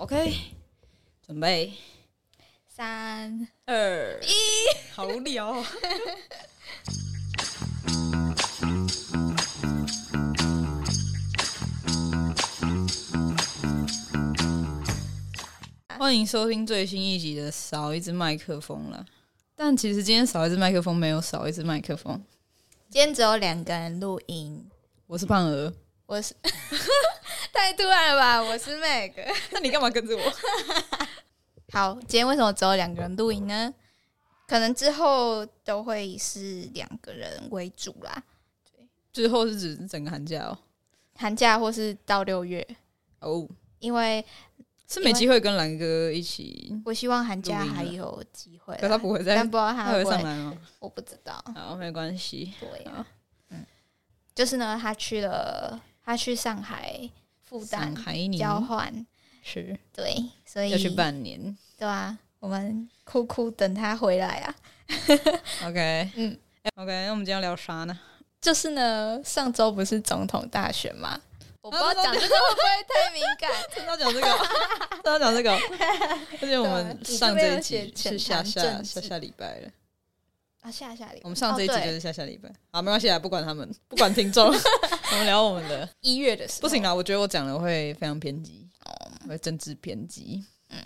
OK，准备三二一，好无聊、哦。欢迎收听最新一集的《少一支麦克风》了。但其实今天少一支麦克风，没有少一支麦克风。今天只有两个人录音，我是胖鹅，我是太突然了吧？我是 Meg。那你干嘛跟着我？好，今天为什么只有两个人录音呢？可能之后都会是两个人为主啦，对之后是指整个寒假哦。寒假或是到六月，哦，因为是没机会跟兰哥一起，我希望寒假还有机会啦，可他不会在但不知道他会，上来吗？我不知道。好，没关系。对啊嗯，就是呢，他去了，他去上海、复旦上海你交换，是对，所以要去半年。对啊，我们哭哭等他回来啊。OK，嗯，OK，那我们今天要聊啥呢？就是呢，上周不是总统大选吗？我不知道啊讲这个会不会太敏感。真的要讲这个？真的要讲这个？而且我们上这一集是下下下下礼拜了。啊，下下礼拜。我们上这一集就是下下礼拜。好，没关系啊，不管他们，不管听众，我们聊我们的。一月的事不行啦，我觉得我讲的会非常偏激，哦。会政治偏激。嗯。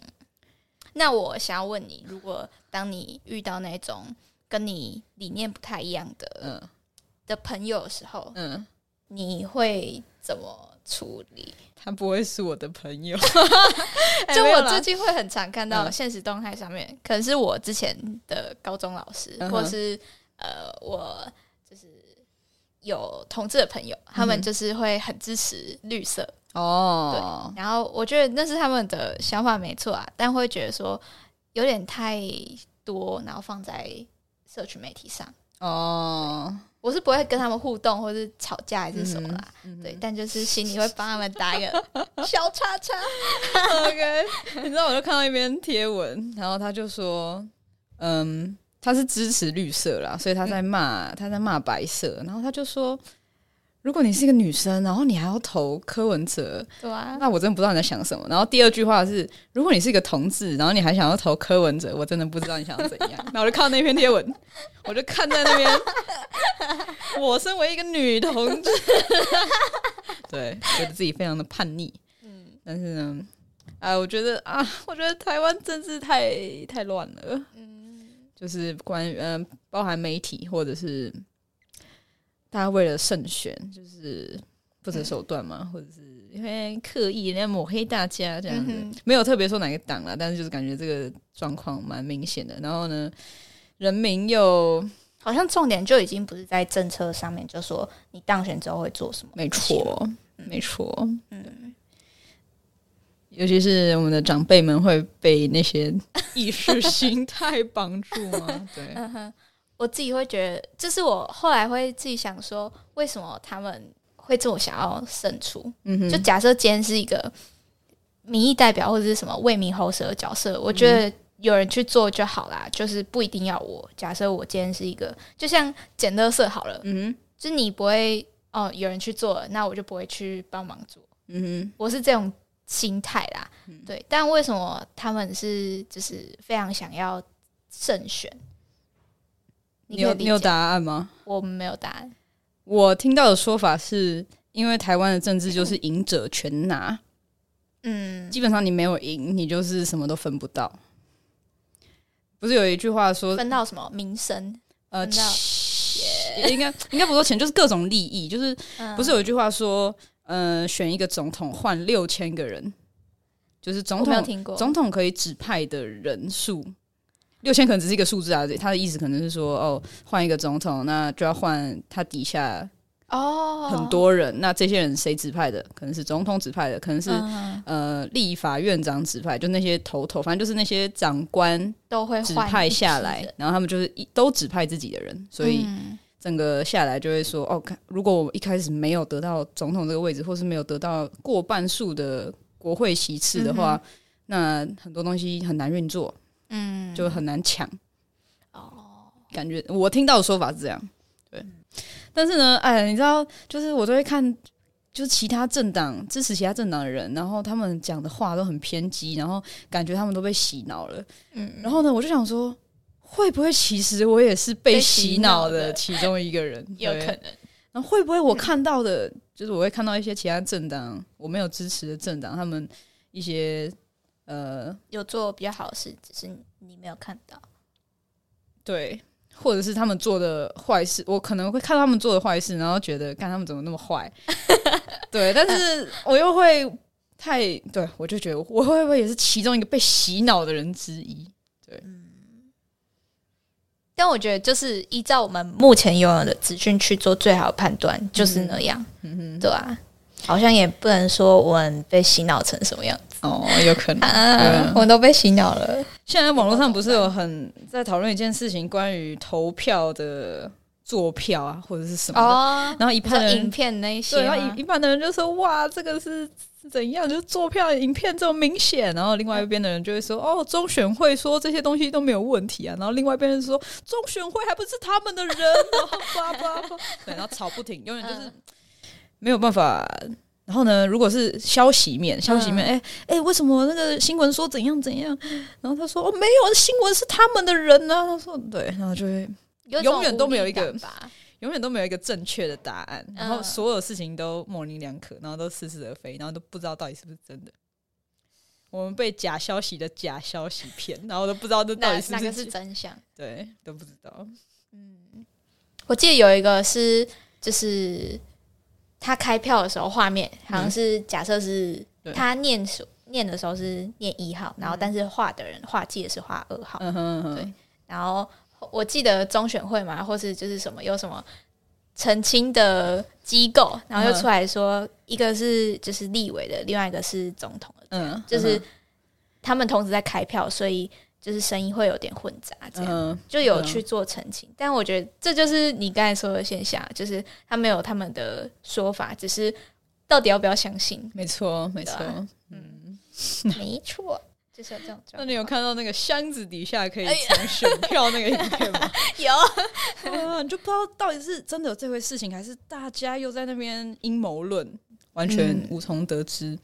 那我想要问你，如果当你遇到那种跟你理念不太一样的、嗯。的朋友的时候，嗯，你会怎么处理？他不会是我的朋友。哎就我最近会很常看到嗯。现实动态上面，可能是我之前的高中老师，或是呃，我就是有同志的朋友，他们就是会很支持绿色，哦，然后我觉得那是他们的想法没错啊，但会觉得说有点太多，然后放在社群媒体上。哦，我是不会跟他们互动，或是吵架还是什么啦，对，但就是心里会帮他们打一个 小叉叉。OK，你知道，我就看到一篇贴文，然后他就说，嗯，他是支持绿色啦，所以他在骂，他在骂白色，然后他就说，如果你是一个女生，然后你还要投柯文哲，对啊，那我真的不知道你在想什么。然后第二句话是，如果你是一个同志，然后你还想要投柯文哲，我真的不知道你想要怎样。那我就看到那篇贴文，我就看在那边，我身为一个女同志，对，觉得自己非常的叛逆。嗯，但是呢，啊，我觉得啊，我觉得台湾政治太太乱了，嗯，就是关于嗯、包含媒体或者是大家为了胜选，就是不择手段嘛，或者是因为刻意在抹黑大家这样子，嗯没有特别说哪个党啦，但是就是感觉这个状况蛮明显的。然后呢，人民又好像重点就已经不是在政策上面，就说你当选之后会做什么。没错，没错，嗯，尤其是我们的长辈们会被那些意识形态绑住吗？对，我自己会觉得，就是我后来会自己想说，为什么他们会这么想要胜出？嗯哼，就假设今天是一个民意代表或者是什么为民喉舌的角色，我觉得有人去做就好啦，就是不一定要我。假设我今天是一个，就像捡垃圾好了，嗯就是你不会哦，有人去做了，那我就不会去帮忙做。嗯哼。我是这种心态啦，嗯对。但为什么他们是就是非常想要胜选？你有你有答案吗？我没有答案。我听到的说法是因为台湾的政治就是赢者全拿，嗯，基本上你没有赢，你就是什么都分不到。不是有一句话说，分到什么民生？呃，钱应该应该不说钱，就是各种利益，就是嗯不是有一句话说，呃，选一个总统换六千个人，就是总统。总统可以指派的人数，六千可能只是一个数字啊。他的意思可能是说，哦，换一个总统，那就要换他底下哦，很多人。那这些人谁指派的？可能是总统指派的，可能是、嗯呃立法院长指派，就那些头头，反正就是那些长官都会指派下来，然后他们就是一都指派自己的人，所以嗯整个下来就会说，哦，看如果我一开始没有得到总统这个位置，或是没有得到过半数的国会席次的话，那很多东西很难运作，嗯，就很难抢。哦，感觉我听到的说法是这样，对。但是呢，哎，你知道，就是我都会看就是其他政党支持其他政党的人，然后他们讲的话都很偏激，然后感觉他们都被洗脑了。嗯，然后呢，我就想说，会不会其实我也是被被洗洗脑的其中一个人？有可能。然后会不会我看到的，就是我会看到一些其他政党我没有支持的政党，他们一些呃，有做比较好的事，只是你没有看到。对，或者是他们做的坏事，我可能会看到他们做的坏事，然后觉得，看他们怎么那么坏，对，但是我又会太对我就觉得我会不会也是其中一个被洗脑的人之一？对，嗯。但我觉得，就是依照我们目前拥有的资讯去做最好的判断，就是那样，嗯哼，对啊，好像也不能说我们被洗脑成什么样。子哦，有可能。啊，我们都被洗脑了。现在网络上不是有很在讨论一件事情，关于投票的做票啊，或者是什么的，哦，然后一你说派的人影片那些对，然后一一般的人就说哇，这个是是怎样，就是做票影片这么明显，然后另外一边的人就会说 哦，中选会说这些东西都没有问题啊，然后另外一边人说中选会还不是他们的人，然后叭叭叭，对，然后吵不停，永远就是 嗯没有办法。然后呢，如果是消息面，消息面，哎哎、为什么那个新闻说怎样怎样？然后他说哦，没有，新闻是他们的人呢、他说对，然后就会永远都没有一个。永远都没有一个正确的答案，然后嗯所有事情都模棱两可，然后都似是而非，然后都不知道到底是不是真的。我们被假消息的假消息骗，然后都不知道这到底是不哪个是真相？对，都不知道。嗯我记得有一个是，就是他开票的时候，画面好像是假设是他念手念的时候是念一号，然后但是画的人画记的是画二号，对。然后我记得中选会嘛，或是就是什么有什么澄清的机构，然后又出来说，一个是就是立委的，另外一个是总统的，嗯，就是嗯他们同时在开票，所以就是声音会有点混杂，这样。嗯就有去做澄清，但我觉得这就是你刚才说的现象，就是他们有他们的说法，只是到底要不要相信？没错没错对。啊没错，就是有这种状况。那你有看到那个箱子底下可以藏选票那个影片吗？有？啊，你就不知道到底是真的有这回事情，还是大家又在那边阴谋论，完全嗯无从得知。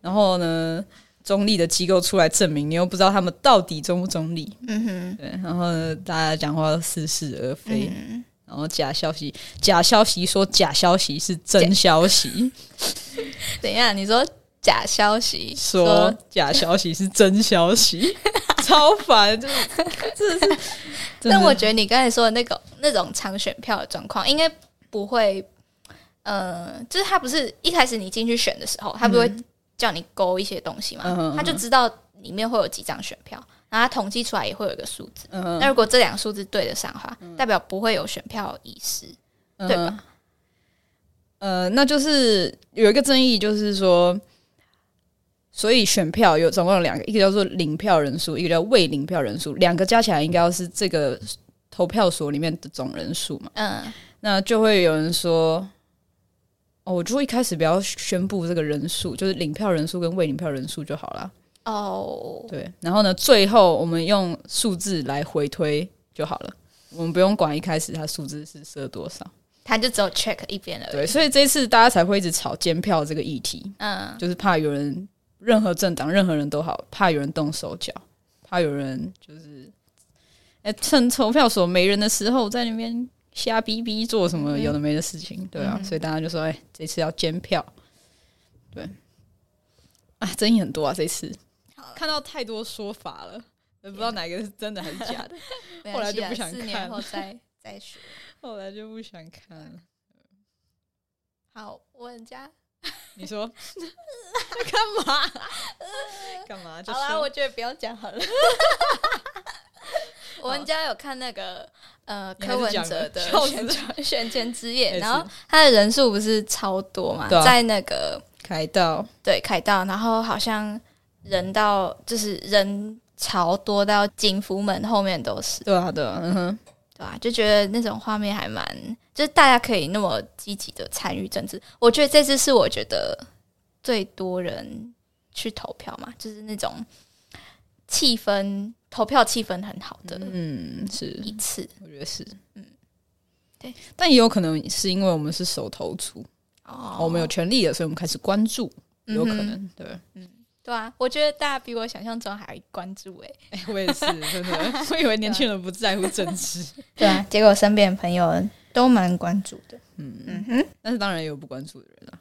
然后呢，中立的机构出来证明，你又不知道他们到底中不中立。嗯哼，对，然后，大家讲话都似是而非，嗯，然后假消息，假消息说假消息是真消息，等一下，你说假消息，说假消息是真消息，超烦，就是真的是。但我觉得你刚才说的那个那种长选票的状况，应该不会，呃，就是他不是一开始你进去选的时候，他不会叫你勾一些东西嘛，他就知道里面会有几张选票，然后他统计出来也会有一个数字。嗯那如果这两个数字对得上的话，代表不会有选票遗失。对吧嗯呃，那就是有一个争议，就是说，所以选票有总共有两个，一个叫做领票人数，一个叫未领票人数，两个加起来应该要是这个投票所里面的总人数嘛？嗯那就会有人说，哦，我就一开始不要宣布这个人数，就是领票人数跟未领票人数就好了。哦，对，然后呢，最后我们用数字来回推就好了，我们不用管一开始它数字是设多少。他就只有 check 一边而已。对，所以这一次大家才会一直吵监票这个议题，嗯就是怕有人任何政党任何人都好，怕有人动手脚，怕有人就是哎、趁投票所没人的时候在那边瞎逼逼做什么有的没的事情，对啊，嗯所以大家就说哎、这次要监票，对，啊，争议很多啊，这次看到太多说法了。也不知道哪个是真的还是假的，没后来就不想看四年后再再说。后来就不想看了。好，我们家你说干嘛？干嘛？好啦，我觉得不要讲好了。我们家有看那个呃柯文哲的选举 选前之夜，然后他的人数不是超多嘛，啊。在那个凯道，对凯道，然后好像人到就是人潮多到警服门后面都是，对啊，对啊，嗯哼，对啊、就觉得那种画面还蛮，就是大家可以那么积极的参与政治。我觉得这次是我觉得最多人去投票嘛，就是那种气氛，投票气氛很好的嗯，是，一次。我觉得是，嗯，对，但也有可能是因为我们是手头族，哦。我们有权利了，所以我们开始关注，有可能对。对啊，我觉得大家比我想象中还关注哎、哎，我也是真的，我以为年轻人不在乎政治，对啊，结果身边的朋友都蛮关注的。嗯，嗯哼，但是当然也有不关注的人啊，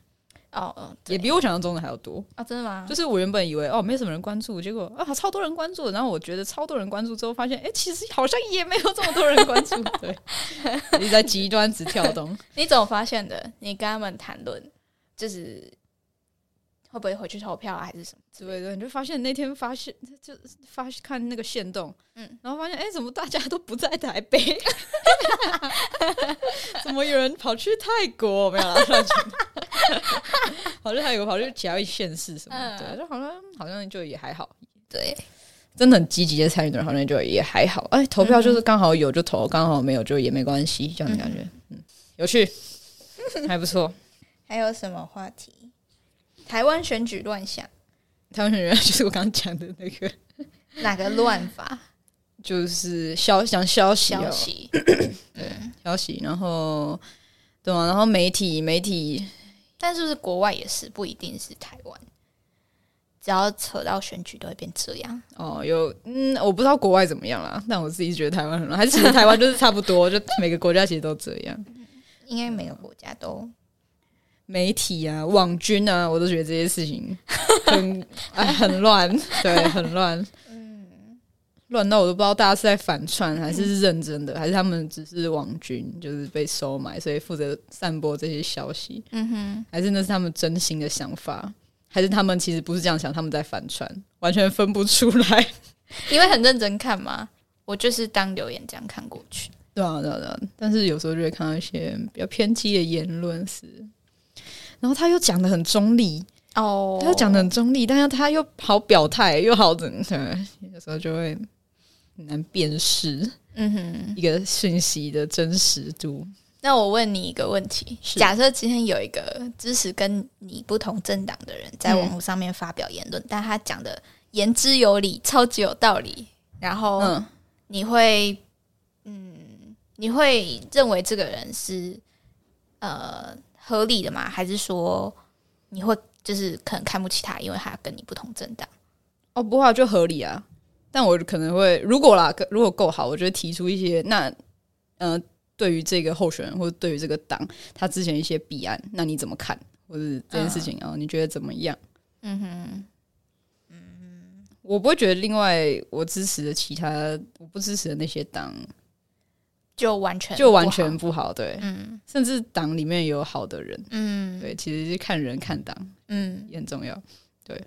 哦哦，也比我想象中的还要多。啊，真的吗？就是我原本以为哦没什么人关注，结果啊超多人关注，然后我觉得超多人关注之后，发现哎其实好像也没有这么多人关注，对，一直在极端值跳动。你怎么发现的？你跟他们谈论，就是会不会回去投票啊，还是什么之类的？你就发现那天发现就发看那个线动，嗯嗯，然后发现哎怎么大家都不在台北，怎么有人跑去泰国？没有啦，乱讲 跑去泰国，跑去其他县市什么的，嗯对，就好像好像就也还好。对，真的很积极的参与的人，好像就也还好。哎，投票就是刚好有就投，刚好没有就也没关系，这样的感觉，嗯，有趣，还不错。还有什么话题？台湾选举乱象，台湾选员就是我刚刚讲的那个，哪个乱法？就是消讲消息哦，消息？消息，然后对吗？然后媒体媒体但是不是国外也是，不一定是台湾。只要扯到选举，都会变这样。哦，有嗯，我不知道国外怎么样啦，但我自己觉得台湾很乱，还是其实台湾就是差不多，就每个国家其实都这样。应该每个国家都媒体啊、网军啊，我都觉得这些事情 很哎很乱，对，很乱，嗯乱到我都不知道大家是在反串还是认真的，还是他们只是网军，就是被收买，所以负责散播这些消息，嗯哼，还是那是他们真心的想法，还是他们其实不是这样想，他们在反串，完全分不出来。你会很认真看吗？我就是当留言这样看过去。对啊，对啊，对啊，但是有时候就会看到一些比较偏激的言论是，然后他又讲的很中立，哦。他又讲的很中立，但是他又好表态，又好怎，对，有时候就会很难辨识嗯哼。一个讯息的真实度。那我问你一个问题：是。假设今天有一个支持跟你不同政党的人在网络上面发表言论，但他讲的言之有理，超级有道理，然后嗯，你会，嗯，你会认为这个人是呃合理的吗？还是说你会就是可能看不起他，因为他跟你不同政党？哦，不会啊就合理啊。但我可能会，如果啦，如果够好，我就会提出一些那呃，对于这个候选人或者对于这个党，他之前一些弊案，那你怎么看？或者这件事情啊、哦你觉得怎么样？嗯哼，我不会觉得另外我支持的其他我不支持的那些党就完全就完全不好，对，嗯。甚至党里面有好的人，嗯。对，其实是看人看党嗯。也很重要，对。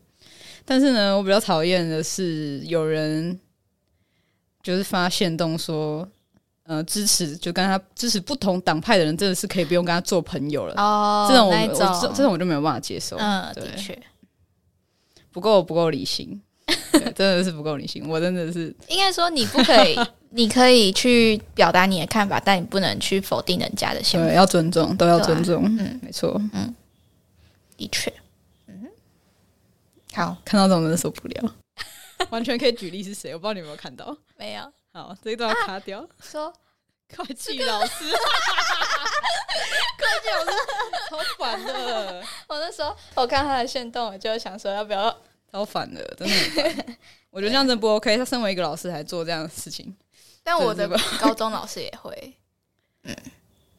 但是呢，我比较讨厌的是有人就是发现动说，呃，支持就跟他支持不同党派的人，真的是可以不用跟他做朋友了。哦，这种我我这这种我就没有办法接受，嗯，对。的确，不够不够理性，对 真的是不够理性。我真的是应该说你不可以，你可以去表达你的看法，但你不能去否定人家的想法。对要尊重，都要尊重，嗯没错。嗯的确，嗯，好，看到这种真的受不了，完全可以举例是谁，我不知道你有没有看到。没有好，这一段要卡掉。说会计老师，会计老师好烦的，我那时候我看他的线动，我就想说要不要超烦的，真的很烦。我觉得这样真的不 OK。他身为一个老师还做这样的事情，但我的 高中老师也会，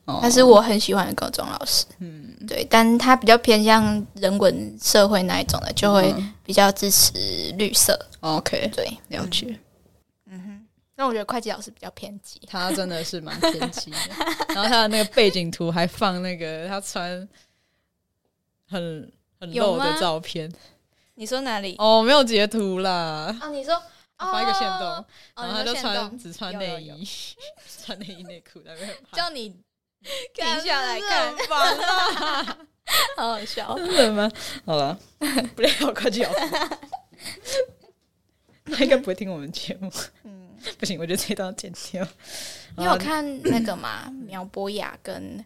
哦他是我很喜欢的高中老师。嗯，对，但他比较偏向人文社会那一种的，就会嗯比较支持绿色。OK 对，了解。嗯但我觉得会计老师比较偏激。他真的是蛮偏激的，然后他的那个背景图还放那个他穿很很露的照片。你说哪里？哦，没有截图啦，啊，你说发一个线动，哦然后他就穿只穿内衣，穿内衣内裤在那边。叫你停下来看，很烦啊！好好笑。真的吗？好了，不要快去老师，他应该不会听我们节目。嗯，不行，我觉得这一段剪掉。你有看那个吗？苗博雅跟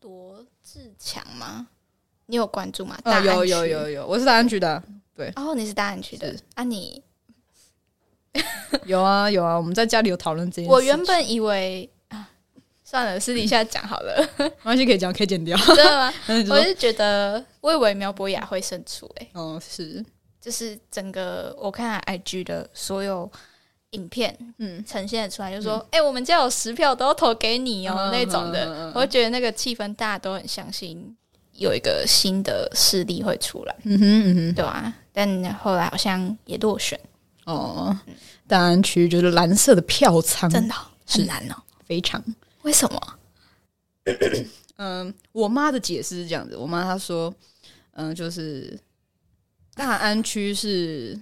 罗志强吗？你有关注吗？有有有有，我是大安区的啊、哦，你是大安区的啊？你有啊有啊，我们在家里有讨论这件事。我原本以为啊，算了，私底下讲好了，没关系，可以讲，可以剪掉。真的吗？我是觉得，我以为苗博雅会胜出、欸，哦，是，就是整个我看 IG 的所有影片嗯，呈现的出来，就说，哎、我们家有十票都要投给你哦、嗯那种的，我觉得那个气氛大家都很相信有一个新的势力会出来，嗯哼嗯哼，对啊、但后来好像也落选，哦，大安区就是蓝色的票仓，真的哦、是很难哦、非常。为什么？嗯，我妈的解释是这样子，我妈她说，嗯，就是大安区是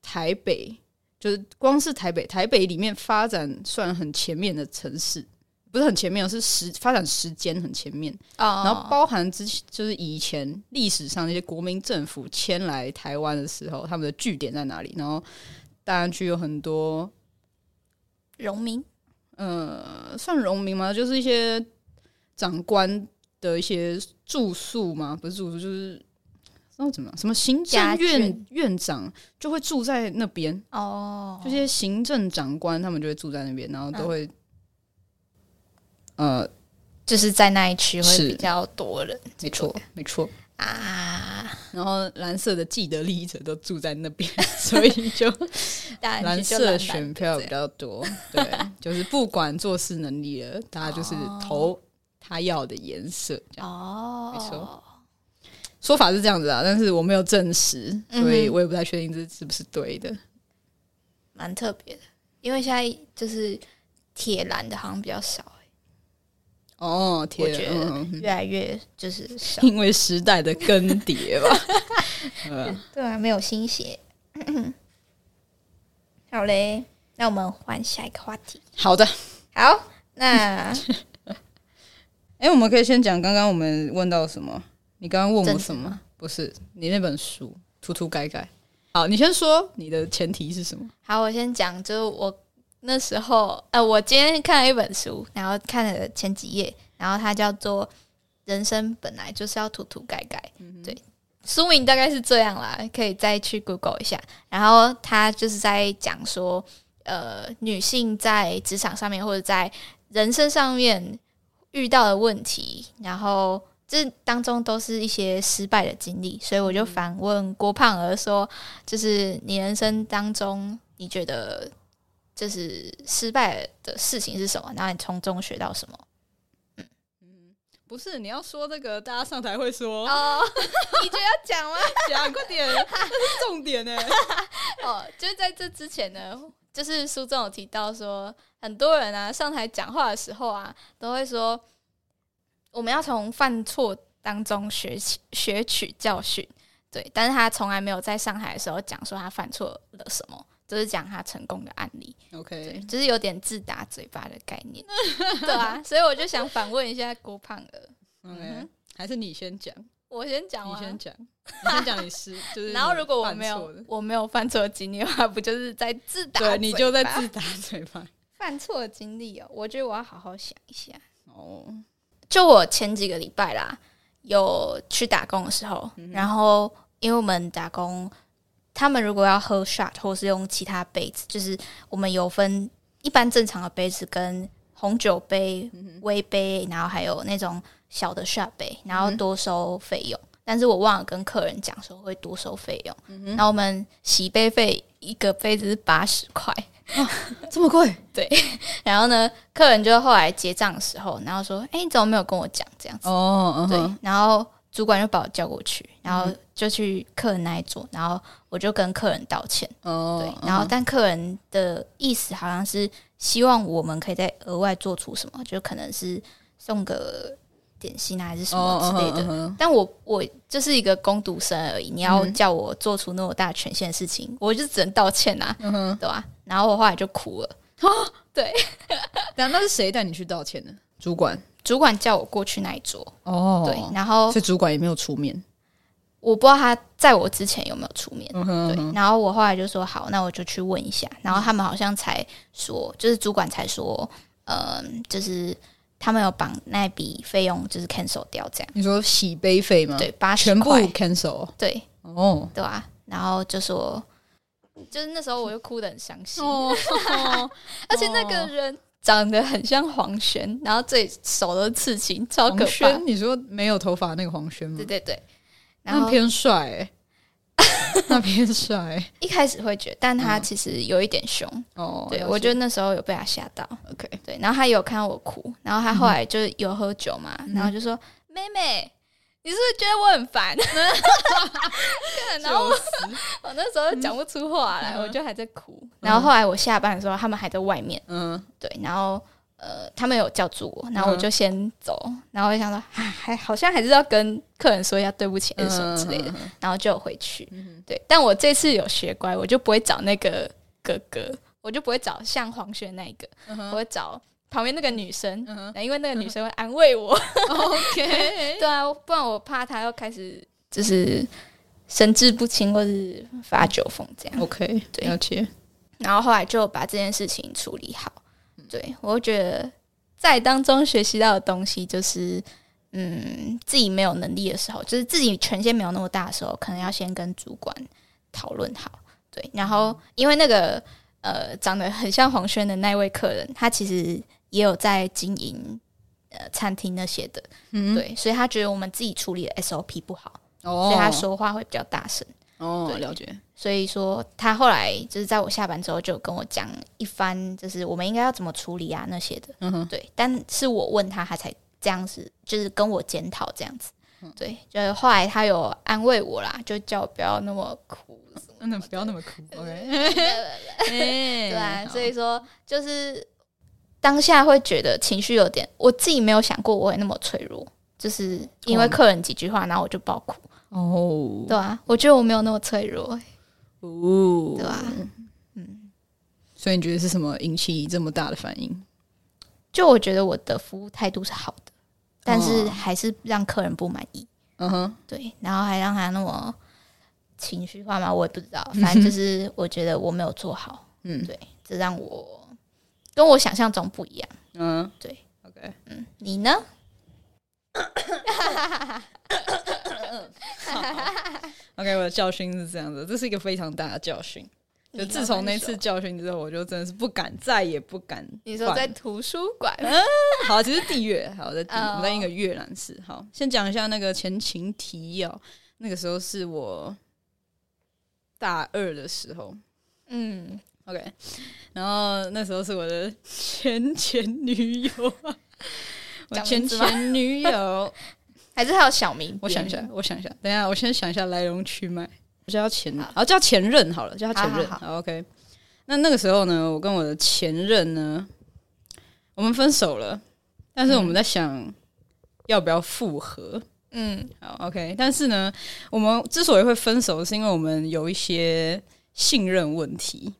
台北，就是光是台北，台北里面发展算很前面的城市，不是很前面，是时发展时间很前面，哦，然后包含之前就是以前历史上那些国民政府迁来台湾的时候，他们的据点在哪里？然后大安区有很多荣民呃，算荣民吗？就是一些长官的一些住宿吗？不是住宿，就是那怎么？什么行政院院长就会住在那边，哦，这些行政长官他们就会住在那边，然后都会、呃，就是在那一区会比较多人，没错，没错。啊，然后蓝色的既得利益者都住在那边，所以就大蓝色色选票比较多。对，就是不管做事能力了，大家就是投他要的颜色。这样哦，没错，说法是这样子啊，但是我没有证实，所以我也不太确定这是不是对的。蛮特别的，因为现在就是铁蓝的好像比较少、欸哦，我天，觉得越来越就是少。因为时代的更迭吧。呃 对啊，没有新血。好嘞，那我们换下一个话题。好的，好，那 哎、我们可以先讲刚刚我们问到什么？你刚刚问我什么？不是你那本书涂涂改改。好，你先说你的前提是什么？好，我先讲，就是我那时候，呃，我今天看了一本书，然后看了前几页，然后它叫做《人生本来就是要涂涂改改》，对，书名大概是这样啦，可以再去 Google 一下。然后它就是在讲说，呃，女性在职场上面或者在人生上面遇到的问题，然后这当中都是一些失败的经历，所以我就反问郭胖儿说，就是你人生当中你觉得就是失败的事情是什么？然后你从中学到什么？不是你要说那个大家上台会说哦，你觉得要讲吗？讲快点，这是重点呢。哦，就是在这之前呢，就是书中有提到说，很多人啊上台讲话的时候啊，都会说我们要从犯错当中学习学取教训。对，但是他从来没有在上海的时候讲说他犯错了什么，就是讲他成功的案例，OK，就是有点自打嘴巴的概念，对啊，所以我就想反问一下郭胖儿，OK，还是你先讲，我先讲，你先讲，你先讲你是就是 然后如果我没有我没有犯错的经历的话，不就是在自打？对你就在自打嘴巴。犯错的经历哦，我觉得我要好好想一下。哦，就我前几个礼拜啦，有去打工的时候，然后因为我们打工，他们如果要喝 shot 或是用其他杯子，就是我们有分一般正常的杯子跟红酒杯、微杯，然后还有那种小的 shot 杯，然后多收费用。但是我忘了跟客人讲说会多收费用，然后我们洗杯费一个杯子是八十块，这么贵？对。然后呢，客人就后来结账的时候，然后说：“哎、你怎么没有跟我讲这样子？”哦，嗯对，然后主管就把我叫过去，然后就去客人那一桌，然后我就跟客人道歉，哦，对，然后但客人的意思好像是希望我们可以再额外做出什么，就可能是送个点心啊，还是什么之类的。但我我就是一个工读生而已，你要叫我做出那么大权限的事情，我就只能道歉啊，嗯哼，对吧、然后我后来就哭了，对，那那是谁带你去道歉的？主管。主管叫我过去那一桌，哦对，然后所以主管也没有出面。我不知道他在我之前有没有出面，嗯哼，对，然后我后来就说好，那我就去问一下。然后他们好像才说，就是主管才说，嗯、就是他们有把那笔费用就是 cancel 掉，这样你说洗杯费吗？，对，八十全部块，cancel。对哦对啊、然后就说，就是那时候我就哭得很伤心，哦，而且那个人长得很像黄轩，然后最手都是刺青，超可怕。黄轩，你说没有头发那个黄轩吗对？对对，然后那偏帅、欸，那偏帅一开始会觉得，但他嗯其实有一点凶。哦。对了解我觉得那时候有被他吓到。OK，对，然后他有看到我哭，然后他后来就是有喝酒嘛，嗯然后就说：“妹妹，你是不是觉得我很烦？” 然后我我那时候讲不出话来，嗯。我就还在哭。然后后来我下班的时候，他们还在外面，嗯，对，然后呃，他们有叫住我，然后我就先走，然后我就想说，哎，还好像还是要跟客人说一下对不起，还是什么之类的，然后就回去。嗯对，但我这次有学乖，我就不会找那个哥哥，我就不会找像黄轩那一个，我会找旁边那个女生，嗯因为那个女生会安慰我。OK，对啊，不然我怕她要开始就是神志不清或是发酒疯这样。OK，对了解。然后后来就把这件事情处理好。对我觉得在当中学习到的东西就是。嗯，自己没有能力的时候，就是自己权限没有那么大的时候，可能要先跟主管讨论好。对，然后因为那个呃长得很像黄轩的那位客人，他其实也有在经营呃餐厅那些的，嗯，对，所以他觉得我们自己处理的 SOP 不好，哦，所以他说话会比较大声。哦，对了解。所以说，他后来就是在我下班之后，就跟我讲一番，就是我们应该要怎么处理啊那些的。嗯哼，对，但是我问他，他才这样子，就是跟我检讨这样子。嗯对，就是后来他有安慰我啦，就叫我不要那么哭什么真的 不要那么哭。OK，对啊，所以说就是当下会觉得情绪有点，我自己没有想过我会那么脆弱，就是因为哦。客人几句话，然后我就爆哭。哦，对啊，我觉得我没有那么脆弱、哦，对吧？所以你觉得是什么引起这么大的反应？就我觉得我的服务态度是好的，但是哦。还是让客人不满意，嗯哼，对，然后还让他那么情绪化嘛，我也不知道，反正就是我觉得我没有做好，嗯。对，这让我跟我想象中不一样。嗯，对，OK，嗯，你呢？OK，我的教训是这样的，这是一个非常大的教训。就自从那次教训之后，我就真的是不敢，再也不敢。你说在图书馆，嗯好，其实地月，好，在地哦我们在一个阅览室。好，先讲一下那个前情提要。那个时候是我大二的时候嗯，，OK，然后那时候是我的前前女友啊，我前前女友。还是还有小名？我想一下，，我想一下，等一下，我先想一下来龙去脉。我叫他前，好好叫前任好了，叫他前任。好好好 OK。那那个时候呢，我跟我的前任呢，我们分手了，但是我们在想要不要复合。嗯好，OK。但是呢，我们之所以会分手，是因为我们有一些信任问题。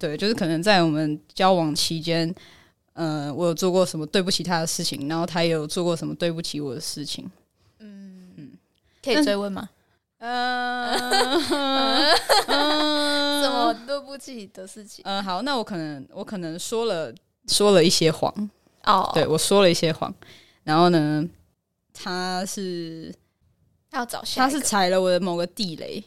对，就是可能在我们交往期间，呃，我有做过什么对不起他的事情，然后他也有做过什么对不起我的事情。嗯嗯可以追问吗？嗯，什么对不起的事情？嗯，好，那我可能我可能说了说了一些谎，哦，对，我说了一些谎，然后呢，他是他要找下他，是踩了我的某个地雷，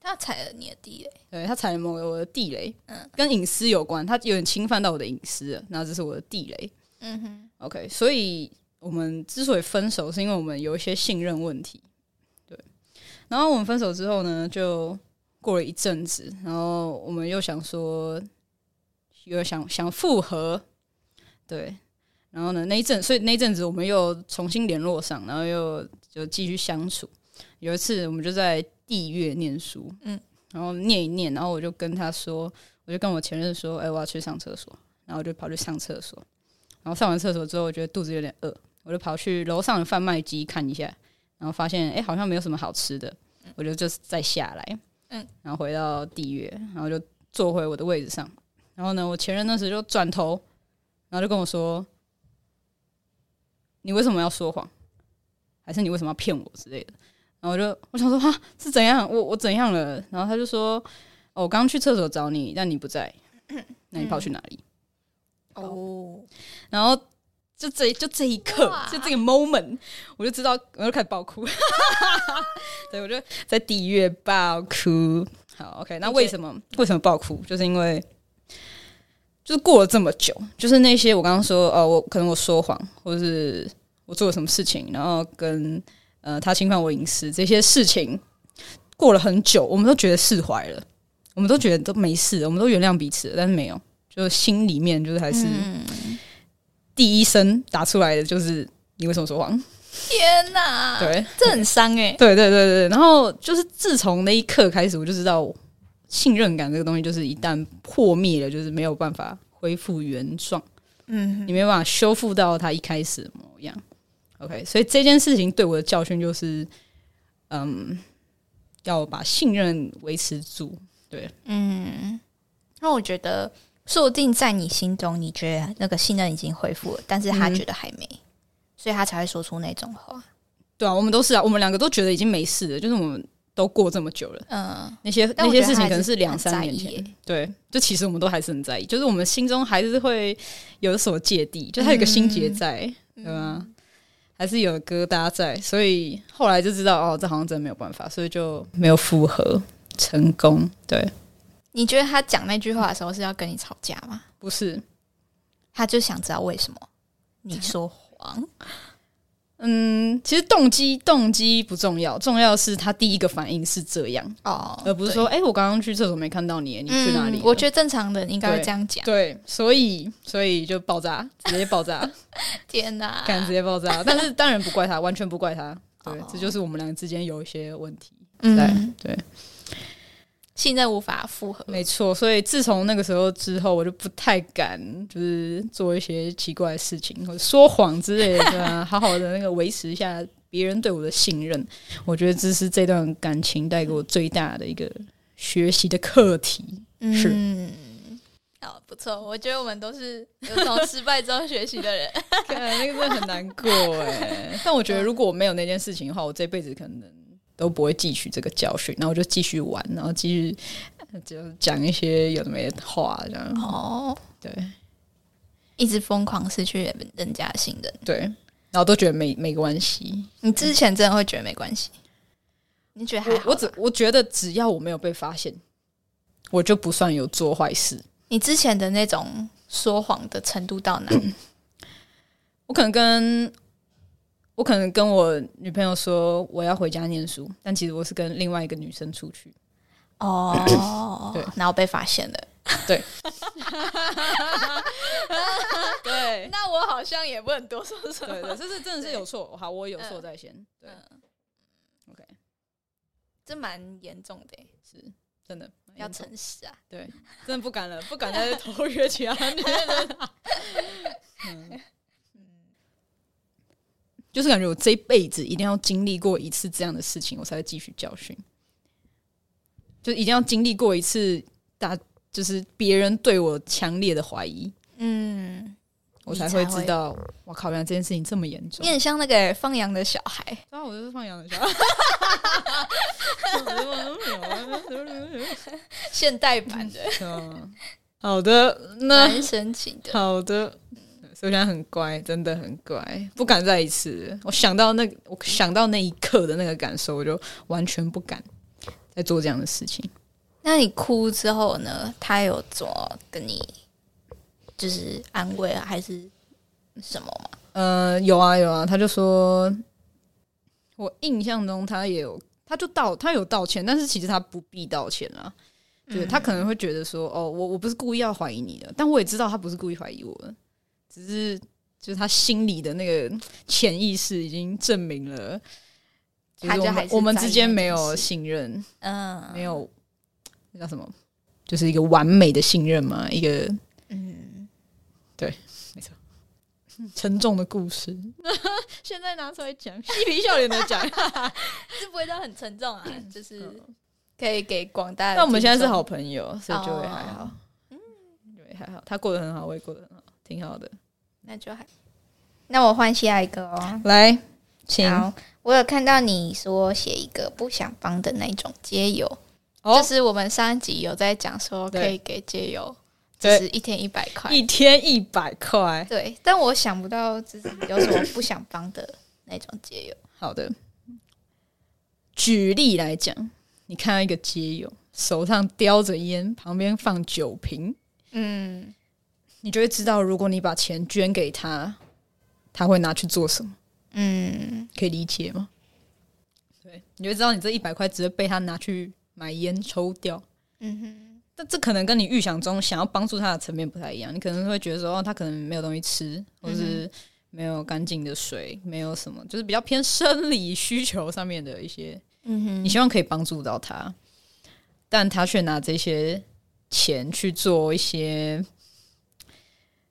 他踩了你的地雷，对他踩了某个我的地雷，嗯。跟隐私有关，他有点侵犯到我的隐私了，那这是我的地雷。嗯哼，OK，所以我们之所以分手，是因为我们有一些信任问题。对，然后我们分手之后呢，就过了一阵子，然后我们又想说，又想想复合，对，然后呢那一阵，所以那一阵子我们又重新联络上，然后又就继续相处。有一次我们就在地月念书，嗯嗯，然后念一念，然后我就跟他说，我就跟我前任说，哎、我要去上厕所，然后我就跑去上厕所。然后上完厕所之后，我觉得肚子有点饿，我就跑去楼上的贩卖机看一下，然后发现哎、诶好像没有什么好吃的，我就就是再下来，嗯，然后回到地月，然后就坐回我的位置上。然后呢，我前任那时就转头，然后就跟我说：“你为什么要说谎？还是你为什么要骗我之类的？”然后我就我想说：“哈，是怎样？我我怎样了？”然后他就说：“哦，我刚刚去厕所找你，但你不在，那你跑去哪里？”哦，然后就这就这一刻，就这个 moment，我就知道，我就开始爆哭。对，我就在地月爆哭。好，OK，那为什么为什么爆哭？就是因为就是过了这么久，就是那些我刚刚说，哦，我可能我说谎，或者是我做了什么事情，然后跟呃他侵犯我隐私这些事情，过了很久，我们都觉得释怀了，我们都觉得都没事，我们都原谅彼此了，但是没有，就心里面就是还是第一声打出来的就是你为什么说谎？天哪，对，这很伤哎、对对对对，然后就是自从那一刻开始，我就知道信任感这个东西，就是一旦破灭了，就是没有办法恢复原状，嗯你没办法修复到他一开始的模样。OK，所以这件事情对我的教训就是，嗯，要把信任维持住。对。嗯，那我觉得，说不定在你心中，你觉得那个信任已经恢复了，但是他嗯。觉得还没，所以他才会说出那种话。对啊，我们都是啊，我们两个都觉得已经没事了，就是我们都过这么久了，嗯，那些那些事情可能是两三年前，对，就其实我们都还是很在意，就是我们心中还是会有所芥蒂，就他有个心结在，对吧？还是有疙瘩在，所以后来就知道哦，这好像真的没有办法，所以就没有复合成功。对，你觉得他讲那句话的时候是要跟你吵架吗？不是，他就想知道为什么你说谎。嗯，其实动机动机不重要，重要是他第一个反应是这样，哦而不是说，哎、我刚刚去厕所没看到你，你去哪里、嗯我觉得正常人应该会这样讲。对，所以所以就爆炸，直接爆炸。天哪，敢直接爆炸，但是当然不怪他，完全不怪他。对，哦这就是我们两个之间有一些问题。嗯，对，信任无法复合。没错。所以自从那个时候之后，我就不太敢就是做一些奇怪的事情或者说谎之类的，对啊，好好的那个维持一下别人对我的信任。我觉得这是这段感情带给我最大的一个学习的课题。是嗯，哦，不错，我觉得我们都是有从失败中学习的人。看那个真的很难过哎。但我觉得如果我没有那件事情的话，我这辈子可能都不会汲取这个教训，然后我就继续玩，然后继续呃就讲一些有的没的话，这样哦，对一直疯狂失去人人家的信任。对，然后都觉得没没关系。你之前真的会觉得没关系？你觉得还好我我只我觉得只要我没有被发现，我就不算有做坏事。你之前的那种说谎的程度到哪？我可能跟我可能跟我女朋友说我要回家念书，但其实我是跟另外一个女生出去。哦，对，然后被发现了。对，对那我好像也不能多说什么对对，这是真的是有错。好，我有错在先。对嗯，OK，这蛮严重的，是真的要诚实啊。对，真的不敢了，不敢再偷约其他女人了。嗯，就是感觉我这一辈子一定要经历过一次这样的事情，我才会汲取教训。就一定要经历过一次大，就是别人对我强烈的怀疑，嗯，我才会知道，我靠，原来这件事情这么严重你。很像那个放羊的小孩。然后我就是放羊的小孩。现代版的，嗯，好的，那蛮神奇的。好的，所以我现在很乖，真的很乖，不敢再一次。我想到那个，我想到那一刻的那个感受，我就完全不敢再做这样的事情。那你哭之后呢？他有怎么跟你就是安慰啊，还是什么吗？呃，有啊有啊，他就说，我印象中他也有，他就道他有道歉，但是其实他不必道歉啊。对、他可能会觉得说，哦，我我不是故意要怀疑你的，但我也知道他不是故意怀疑我的，只是就是他心里的那个潜意识已经证明了，我们我们之间没有信任，嗯，没有那叫什么，就是一个完美的信任嘛，一个嗯，对，没错沉重的故事。现在拿出来讲，嬉皮笑脸的讲。这不会到很沉重啊，就是可以给广大的。但我们现在是好，朋友，所以就会还好哦。嗯，对，还好，他过得很好，我也过得很好，挺好的。那就还。那我换下一个哦。来，请好，我有看到你说写一个不想帮的那种街友，哦就是我们上一集有在讲说可以给街友，就是一天一百块。一天一百块。对，但我想不到就是有什么不想帮的那种街友。好的，举例来讲，你看到一个街友手上叼着烟，旁边放酒瓶，嗯，你就会知道，如果你把钱捐给他，他会拿去做什么，嗯可以理解吗？对，你就会知道你这一百块只会被他拿去买烟抽掉。嗯哼，但这可能跟你预想中想要帮助他的层面不太一样，你可能会觉得说，哦，他可能没有东西吃，或是没有干净的水，没有什么，就是比较偏生理需求上面的一些，嗯哼，你希望可以帮助到他，但他却拿这些钱去做一些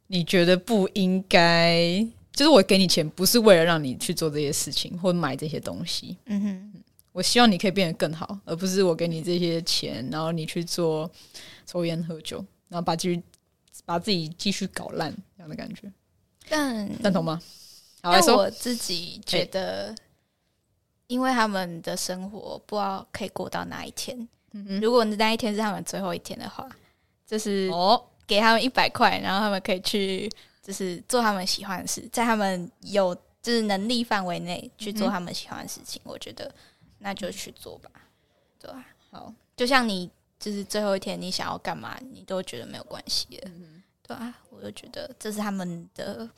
你觉得不应该，就是我给你钱不是为了让你去做这些事情或买这些东西，嗯哼，我希望你可以变得更好，而不是我给你这些钱，然后你去做抽烟喝酒，然后把继续把自己继续搞烂这样的感觉，但赞同吗？好来说，我自己觉得，因为他们的生活不知道可以过到哪一天。嗯如果那一天是他们最后一天的话，就是哦，给他们一百块，然后他们可以去，就是做他们喜欢的事，在他们有就是能力范围内去做他们喜欢的事情。我觉得那就去做吧，对吧、好，就像你就是最后一天你想要干嘛，你都觉得没有关系的，嗯对啊，我就觉得这是他们的，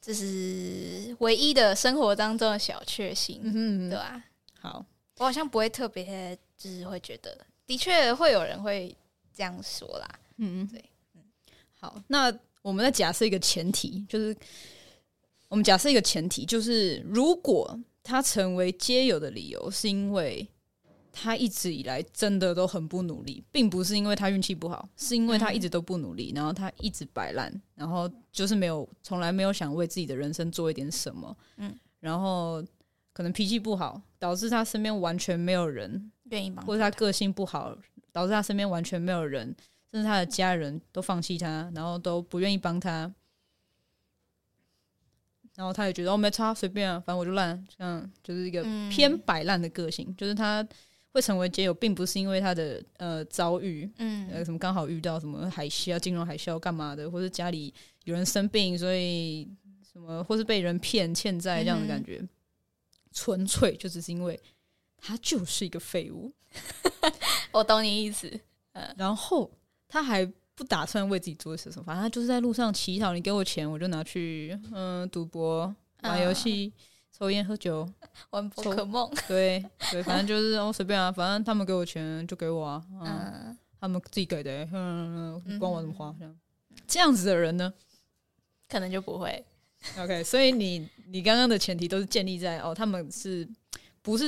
这是唯一的生活当中的小确幸，嗯哼，对吧、好，我好像不会特别，就是会觉得，的确会有人会这样说啦。嗯，对，好，那我们再假设一个前提，就是我们假设一个前提，就是如果他成为街友的理由是因为他一直以来真的都很不努力，并不是因为他运气不好，是因为他一直都不努力，然后他一直摆烂，然后就是没有从来没有想为自己的人生做一点什么，嗯，然后可能脾气不好，导致他身边完全没有人愿意帮或者他个性不好，导致他身边完全没有人，甚至他的家人都放弃他，然后都不愿意帮他，然后他也觉得哦没差，随便啊，反正我就烂，这样就是一个嗯偏摆烂的个性，就是他会成为街友，并不是因为他的呃遭遇，呃嗯什么刚好遇到什么海啸、金融海啸干嘛的，或者家里有人生病，所以什么或是被人骗欠债这样的感觉，纯粹就只是因为他就是一个废物。我懂你意思。嗯然后他还不打算为自己做些什么，反正他就是在路上乞讨，你给我钱，我就拿去嗯赌博、玩游戏、抽烟、喝酒，玩宝可梦，对对，反正就是哦随便啊，反正他们给我钱就给我啊，嗯，嗯他们自己给的、嗯管我怎么花这样。这样子的人呢可能就不会。？OK，所以你你刚刚的前提都是建立在哦，他们是不是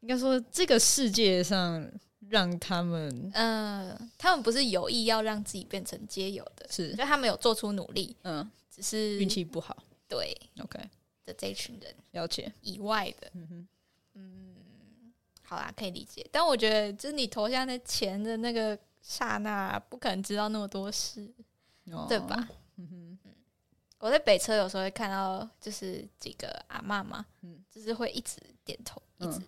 应该说这个世界上让他们嗯、他们不是有意要让自己变成街友的，是就他们有做出努力，嗯只是运气不好对？OK，的这一群人了解。以外的，嗯哼。嗯，好啦，可以理解。但我觉得，就是你投下那钱的那个刹那，不可能知道那么多事，哦对吧？嗯我在北车有时候会看到，就是几个阿嬷嘛，嗯就是会一直点头，一嗯直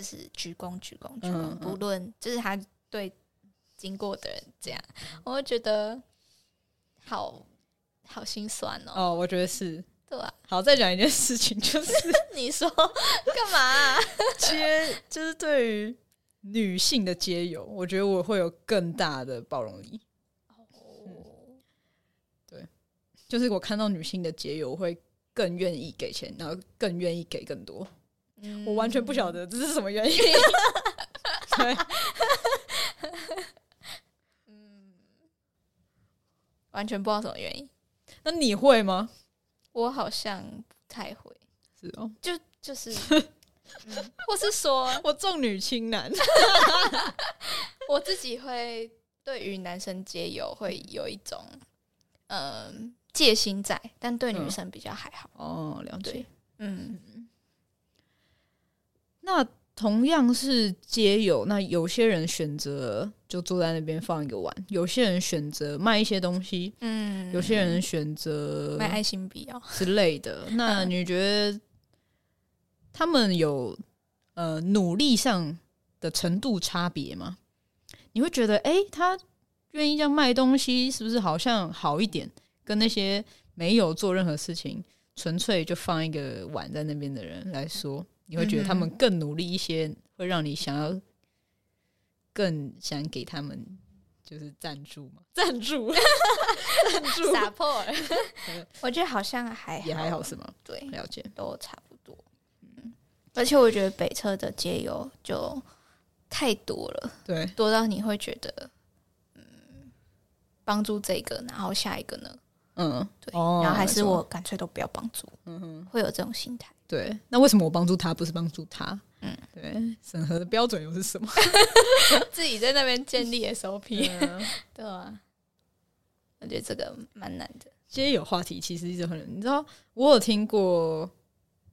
就是鞠躬鞠躬鞠嗯躬，嗯不论就是他对经过的人这样，我会觉得好好心酸哦，哦，我觉得是。对啊、好，再讲一件事情，就是 你说干嘛啊、接，就是对于女性的接友，我觉得我会有更大的包容力。哦，对。就是我看到女性的接友，我会更愿意给钱，然后更愿意给更多。嗯我完全不晓得这是什么原因。对，完全不知道什么原因，那你会吗？我好像不太会，是哦，就就是，嗯，或是说我重女轻男。我自己会对于男生接友会有一种嗯、戒心在，但对女嗯生比较还好。哦，了解。嗯那同样是街友，那有些人选择就坐在那边放一个碗，有些人选择卖一些东西，嗯，有些人选择卖爱心笔哦。之类的。那嗯 你觉得他们有呃努力上的程度差别吗？你会觉得，诶，他愿意这样卖东西，是不是好像好一点？跟那些没有做任何事情，纯粹就放一个碗在那边的人来说，你会觉得他们更努力一些，会让你想要更想给他们就是赞助嘛，赞助，赞助。撒破耳，我觉得好像还也还好是吗？对，了解，都差不多。嗯，而且我觉得北车的街友就太多了，对，多到你会觉得，嗯，帮助这个，然后下一个呢？嗯，对，哦然后还是我干脆都不要帮助，嗯哼，会有这种心态。对，那为什么我帮助他不是帮助他？嗯，对，审核的标准又是什么？自己在那边建立 SOP，嗯 对啊，我觉得这个蛮难的。街友话题其实一直很，你知道，我有听过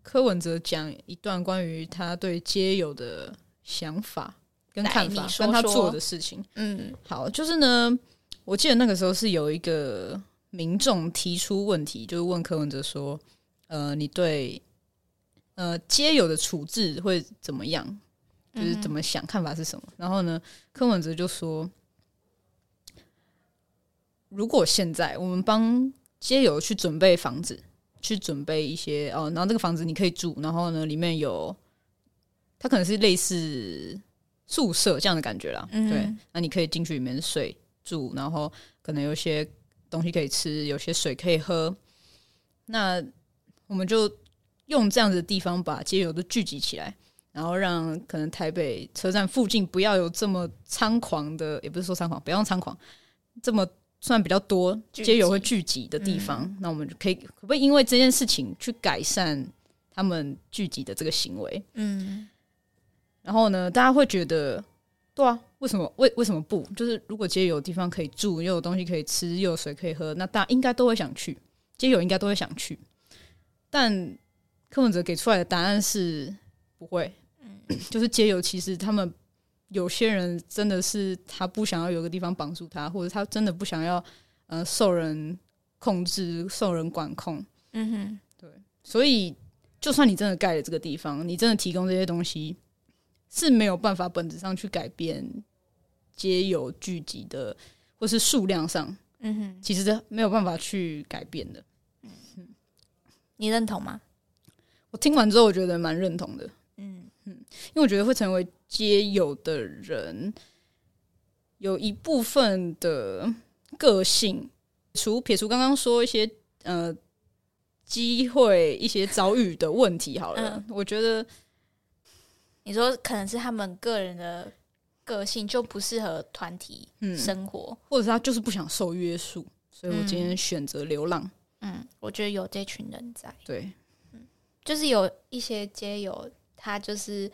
柯文哲讲一段关于他对街友的想法跟看法，跟他做的事情。嗯好，就是呢，我记得那个时候是有一个民众提出问题，就是问柯文哲说：“呃，你对呃街友的处置会怎么样？就是怎么想，看法是什么？”然后呢，柯文哲就说：“如果现在我们帮街友去准备房子，去准备一些哦，然后这个房子你可以住，然后呢里面有它可能是类似宿舍这样的感觉啦，嗯对，那你可以进去里面睡住，然后可能有些东西可以吃，有些水可以喝，那我们就用这样子的地方把街友都聚集起来。然后让可能台北车站附近不要有这么猖狂的，也不是说猖狂，不要用猖狂，这么算比较多街友会聚集的地方，那我们就可以可不可以因为这件事情去改善他们聚集的这个行为？嗯然后呢，大家会觉得，对啊，为什么为为什么不？就是如果街友有地方可以住，又有东西可以吃，又有水可以喝，那大家应该都会想去，街友应该都会想去。但柯文哲给出来的答案是不会，就是街友其实他们有些人真的是他不想要有个地方绑住他，或者他真的不想要呃受人控制、受人管控，嗯哼，对。所以，就算你真的盖了这个地方，你真的提供这些东西，是没有办法本质上去改变街友聚集的，或是数量上，嗯哼，其实是没有办法去改变的。嗯。你认同吗？我听完之后，我觉得蛮认同的，嗯。嗯因为我觉得会成为街友的人，有一部分的个性，除撇除刚刚说一些呃机会、一些遭遇的问题好了，我觉得。你说可能是他们个人的个性就不适合团体嗯。生活。或者是他就是不想受约束，所以我今天选择流浪。嗯，我觉得有这群人在，对，就是有一些街友，他就是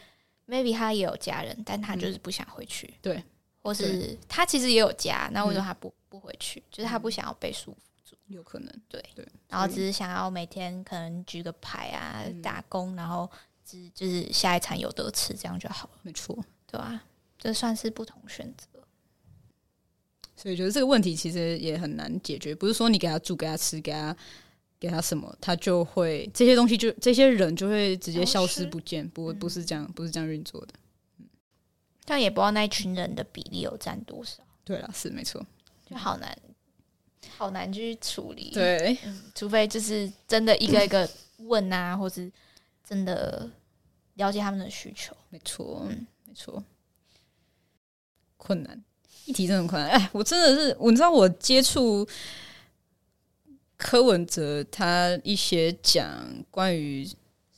maybe 他也有家人，但他就是不想回去。对，或是他其实也有家，那为什么他不不回去？就是他不想要被束缚住。有可能。对对，然后只是想要每天可能举个牌啊，嗯打工，然后只就是下一餐有得吃，这样就好了，没错。对啊、这算是不同选择。所以觉得这个问题其实也很难解决，不是说你给他住、给他吃、给他给他什么，他就会这些东西就这些人就会直接消失不见。不不是这样，不是这样运作的。但也不知道那一群人的比例有占多少，对了，是没错。就好难，好难去处理。，对，除非就是真的一个一个问啊，或是真的了解他们的需求。没错，嗯没错。困难议题真的很困难。哎，我真的是，我知道我接触柯文哲他一些讲关于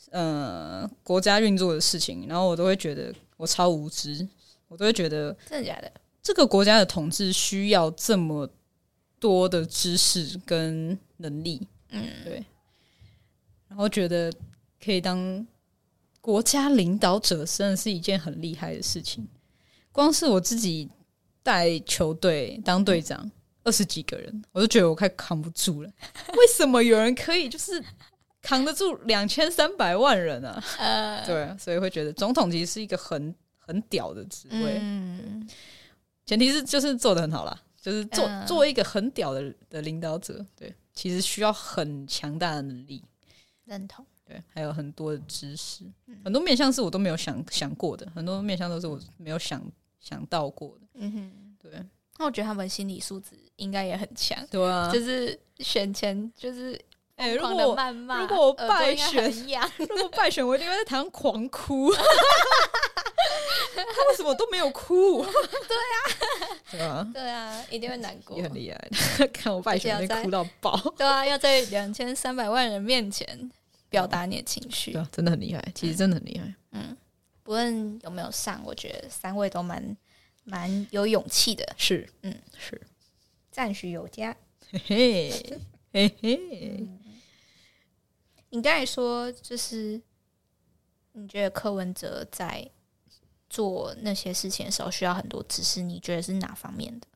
呃国家运作的事情，然后我都会觉得我超无知，我都会觉得真的假的？这个国家的统治需要这么多的知识跟能力，嗯，对，然后觉得可以当国家领导者，真的是一件很厉害的事情。光是我自己带球队当队长，二十几个人，我就觉得我快扛不住了。为什么有人可以就是扛得住两千三百万人啊？呃，对啊，所以会觉得总统其实是一个很很屌的职位。嗯，前提是就是做的很好啦，就是做、嗯。做一个很屌的的领导者，对，其实需要很强大的能力，认同。对，还有很多的知识，嗯。很多面向是我都没有想想过的，很多面向都是我没有想想到过的，嗯哼，对，那我觉得他们心理素质应该也很强，对啊，就是选前就是哎、如果如果我败选，如果败选，我一定会在台上狂哭，他为什么都没有哭？对啊，对啊，对啊，一定会难过也。很厉害。看我败选那边哭到爆，对啊，要在两千三百万人面前表达你的情绪对。啊，真的很厉害，其实真的很厉害。嗯不论有没有上，我觉得三位都蛮蛮有勇气的，是，嗯嗯，是，赞许有加。嘿嘿嘿嘿，你刚才说，就是你觉得柯文哲在做那些事情的时候需要很多知识，你觉得是哪方面的？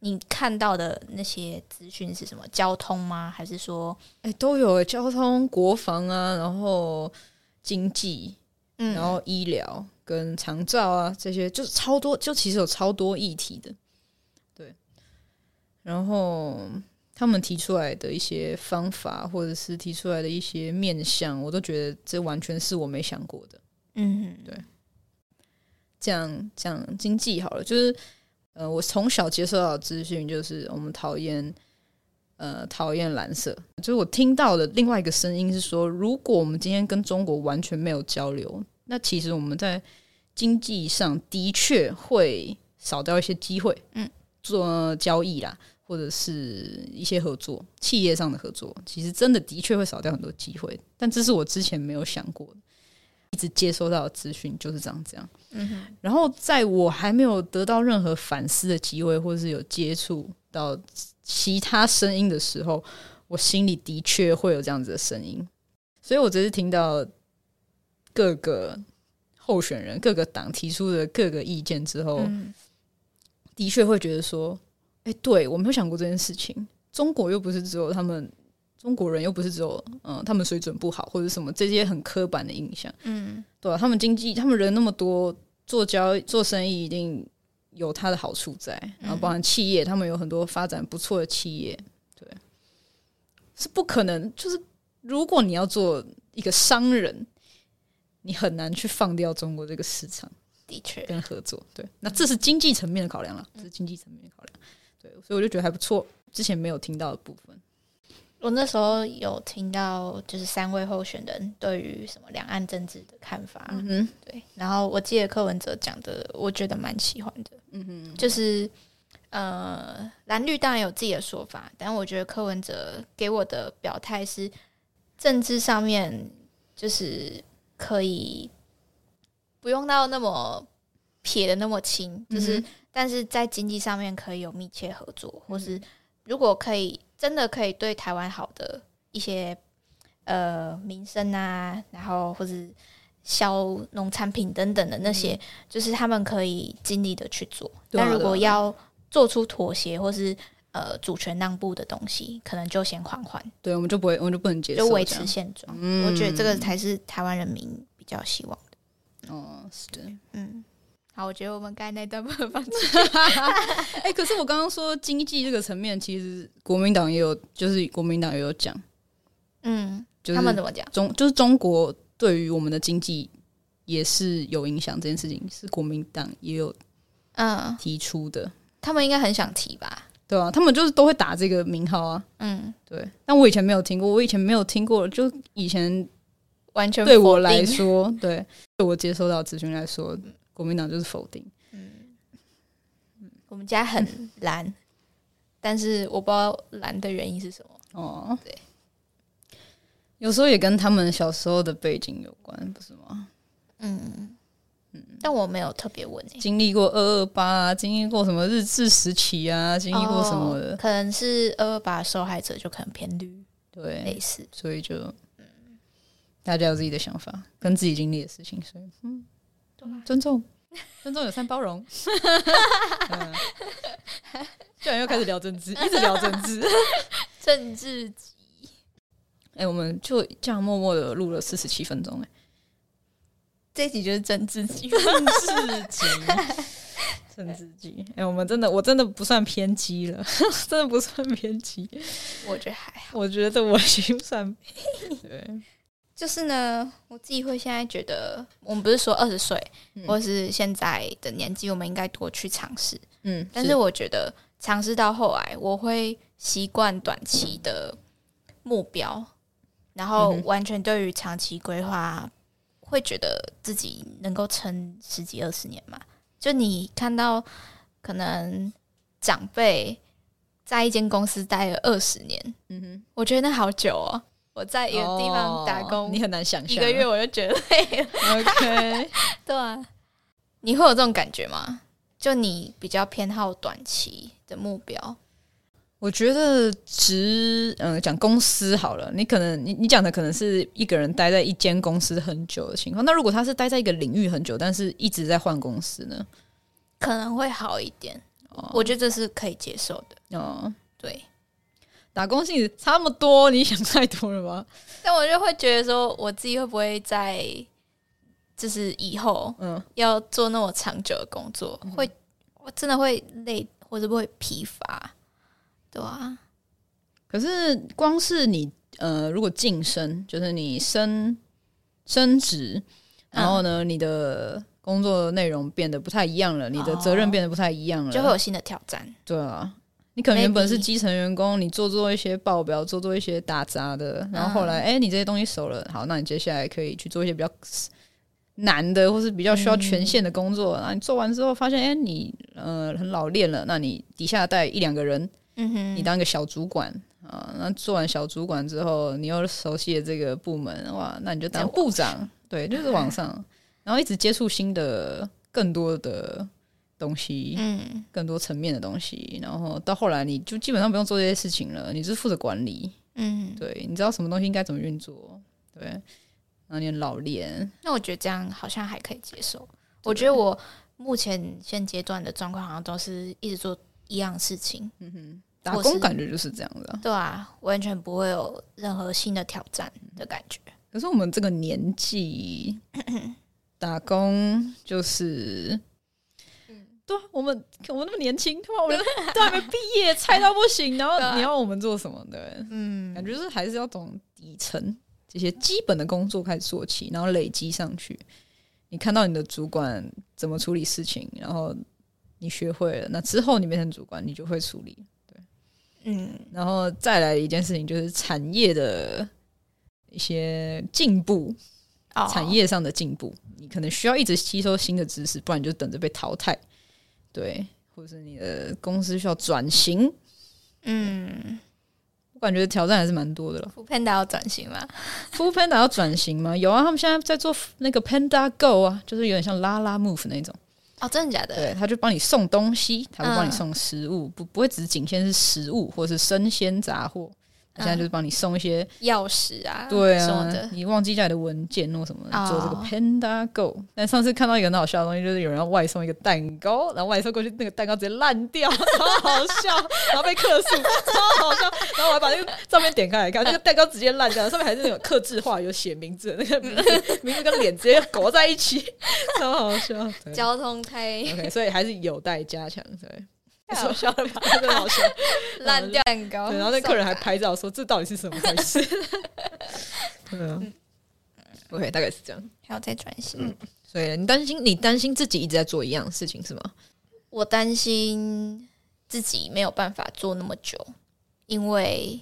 你看到的那些资讯是什么？交通吗？还是说，哎，都有交通、国防啊，然后经济，嗯然后医疗跟长照啊，这些就是超多，就其实有超多议题的，对。然后他们提出来的一些方法，或者是提出来的一些面向，我都觉得这完全是我没想过的。嗯，对讲讲经济好了，就是呃，我从小接受到的资讯就是我们讨厌呃讨厌蓝色，就是我听到的另外一个声音是说，如果我们今天跟中国完全没有交流，那其实我们在经济上的确会少掉一些机会，嗯，做交易啦，或者是一些合作，企业上的合作，其实真的的确会少掉很多机会，但这是我之前没有想过的。一直接收到的资讯就是这样，这样。然后在我还没有得到任何反思的机会，或者是有接触到其他声音的时候，我心里的确会有这样子的声音。所以我只是听到各个候选人、各个党提出的各个意见之后，嗯的确会觉得说，哎、对我没有想过这件事情。中国又不是只有他们，中国人又不是只有嗯，他们水准不好或者什么这些很刻板的印象。嗯对啊，他们经济，他们人那么多，做交易做生意一定有它的好处在，然后包含企业，他们有很多发展不错的企业，对，是不可能。就是如果你要做一个商人，你很难去放掉中国这个市场的确，跟合作。对，那这是经济层面的考量了，这是经济层面的考量。对，所以我就觉得还不错，之前没有听到的部分。我那时候有听到，就是三位候选人对于什么两岸政治的看法，嗯哼，对，然后我记得柯文哲讲的，我觉得蛮喜欢的，嗯哼，就是呃，蓝绿当然有自己的说法，但我觉得柯文哲给我的表态是政治上面就是可以不用到那么撇的那么清，就是、嗯但是在经济上面可以有密切合作，或是如果可以真的可以对台湾好的一些呃民生啊，然后或是销农产品等等的那些，就是他们可以尽力的去做。但如果要做出妥协或是呃主权让步的东西，可能就先缓缓，对，我们就不会，我们就不能接受就维持现状。嗯我觉得这个才是台湾人民比较希望的。哦，是的。嗯，好，我觉得我们该那段不能放弃。哎、可是我刚刚说经济这个层面，其实国民党也有，就是国民党也有讲，嗯，就是他们怎么讲？中就是中国对于我们的经济也是有影响，这件事情是国民党也有嗯，提出的，他们应该很想提吧？对啊，他们就是都会打这个名号啊，嗯，对。但我以前没有听过，我以前没有听过，就以前完全对我来，说，对对我接收到资讯来说，国民党就是否定。嗯我们家很蓝，但是我不知道蓝的原因是什么。哦，对，有时候也跟他们小时候的背景有关，不是吗？嗯嗯，但我没有特别问诶、经历过二二八啊，经历过什么日治时期啊，经历过什么的，哦可能是二二八受害者就可能偏绿对，类似。所以就大家有自己的想法，跟自己经历的事情，所以嗯，尊重，尊重有三包容。嗯居然又开始聊政治，一直聊政治。政治哎、我们就这样默默的录了四十七分钟、哎，这一集就是政治集，政治集，政治集。哎、我们真的，我真的不算偏激了，真的不算偏激。我觉得还好。我觉得我已经算对，就是呢，我自己会现在觉得，我们不是说二十岁、嗯或是现在的年纪，我们应该多去尝试。嗯，但是我觉得尝试到后来，我会习惯短期的目标，然后完全对于长期规划会觉得自己能够撑十几二十年嘛？就你看到可能长辈在一间公司待了二十年，嗯哼，我觉得那好久哦。我在一个地方打工，哦你很难想象一个月我就觉得累了。OK，对啊，你会有这种感觉吗？就你比较偏好短期的目标，我觉得职，嗯、讲公司好了，你可能你你讲的可能是一个人待在一间公司很久的情况。那如果他是待在一个领域很久，但是一直在换公司呢？可能会好一点。哦我觉得这是可以接受的。哦，对，打工性质差那么多，你想太多了吧？但我就会觉得说，我自己会不会在就是以后嗯，要做那么长久的工作，会我真的会累，或者会疲乏，对啊，可是光是你呃，如果晋升，就是你升升职，然后呢，你的工作内容变得不太一样了，你的责任变得不太一样了，就会有新的挑战。对啊，你可能原本是基层员工，你做做一些报表，做做一些打杂的，然后后来哎、诶你这些东西熟了，好，那你接下来可以去做一些比较难的，或是比较需要权限的工作。那、你做完之后发现，哎、你呃很老练了，那你底下带一两个人，嗯哼，你当一个小主管啊。那做完小主管之后，你又熟悉了这个部门，哇，那你就当部长，对，就是往上，然后一直接触新的、更多的东西。嗯更多层面的东西，然后到后来你就基本上不用做这些事情了，你就是负责管理，嗯，对，你知道什么东西应该怎么运作，对，然后你很老练，那我觉得这样好像还可以接受。我觉得我目前现阶段的状况好像都是一直做一样事情，嗯哼，打工感觉就是这样的啊。对啊，完全不会有任何新的挑战的感觉。可是我们这个年纪 打工就是。对啊，我们我们那么年轻，他妈我们都还没毕业，菜到不行，然后你要我们做什么？对，嗯感觉是还是要从底层这些基本的工作开始做起，然后累积上去。你看到你的主管怎么处理事情，然后你学会了，那之后你变成主管，你就会处理。对嗯然后再来一件事情，就是产业的一些进步，哦产业上的进步，你可能需要一直吸收新的知识，不然你就等着被淘汰。对，或者是你的公司需要转型，嗯，我感觉挑战还是蛮多的了。副 Panda 要转型吗？Food Panda 要转型吗？有啊，他们现在在做那个 Panda Go 啊，就是有点像拉拉 Move 那种。哦，真的假的？对，他就帮你送东西，他会帮你嗯送食物，不不会只仅限是食物或是生鲜杂货。他现在就是帮你送一些，钥匙啊，对啊什么的，，你忘记带的文件或什么的，哦做这个 Panda Go。但上次看到一个很好笑的东西，就是有人要外送一个蛋糕，然后外送过去，那个蛋糕直接烂掉，超好笑，然后被客诉，超好笑。然后我还把那个照片点开来看，那个蛋糕直接烂掉，上面还是那种刻字化，有写名字的，那个名字名字跟脸直接裹在一起，超好笑。对交通太 OK，所以还是有待加强，对。太好笑了吧？真的好笑，烂掉蛋糕，对，然后那客人还拍照说这到底是什么回事？对啊，OK，大概是这样。还要再转型。所以你担心，你担心自己一直在做一样的事情是吗？我担心自己没有办法做那么久，因为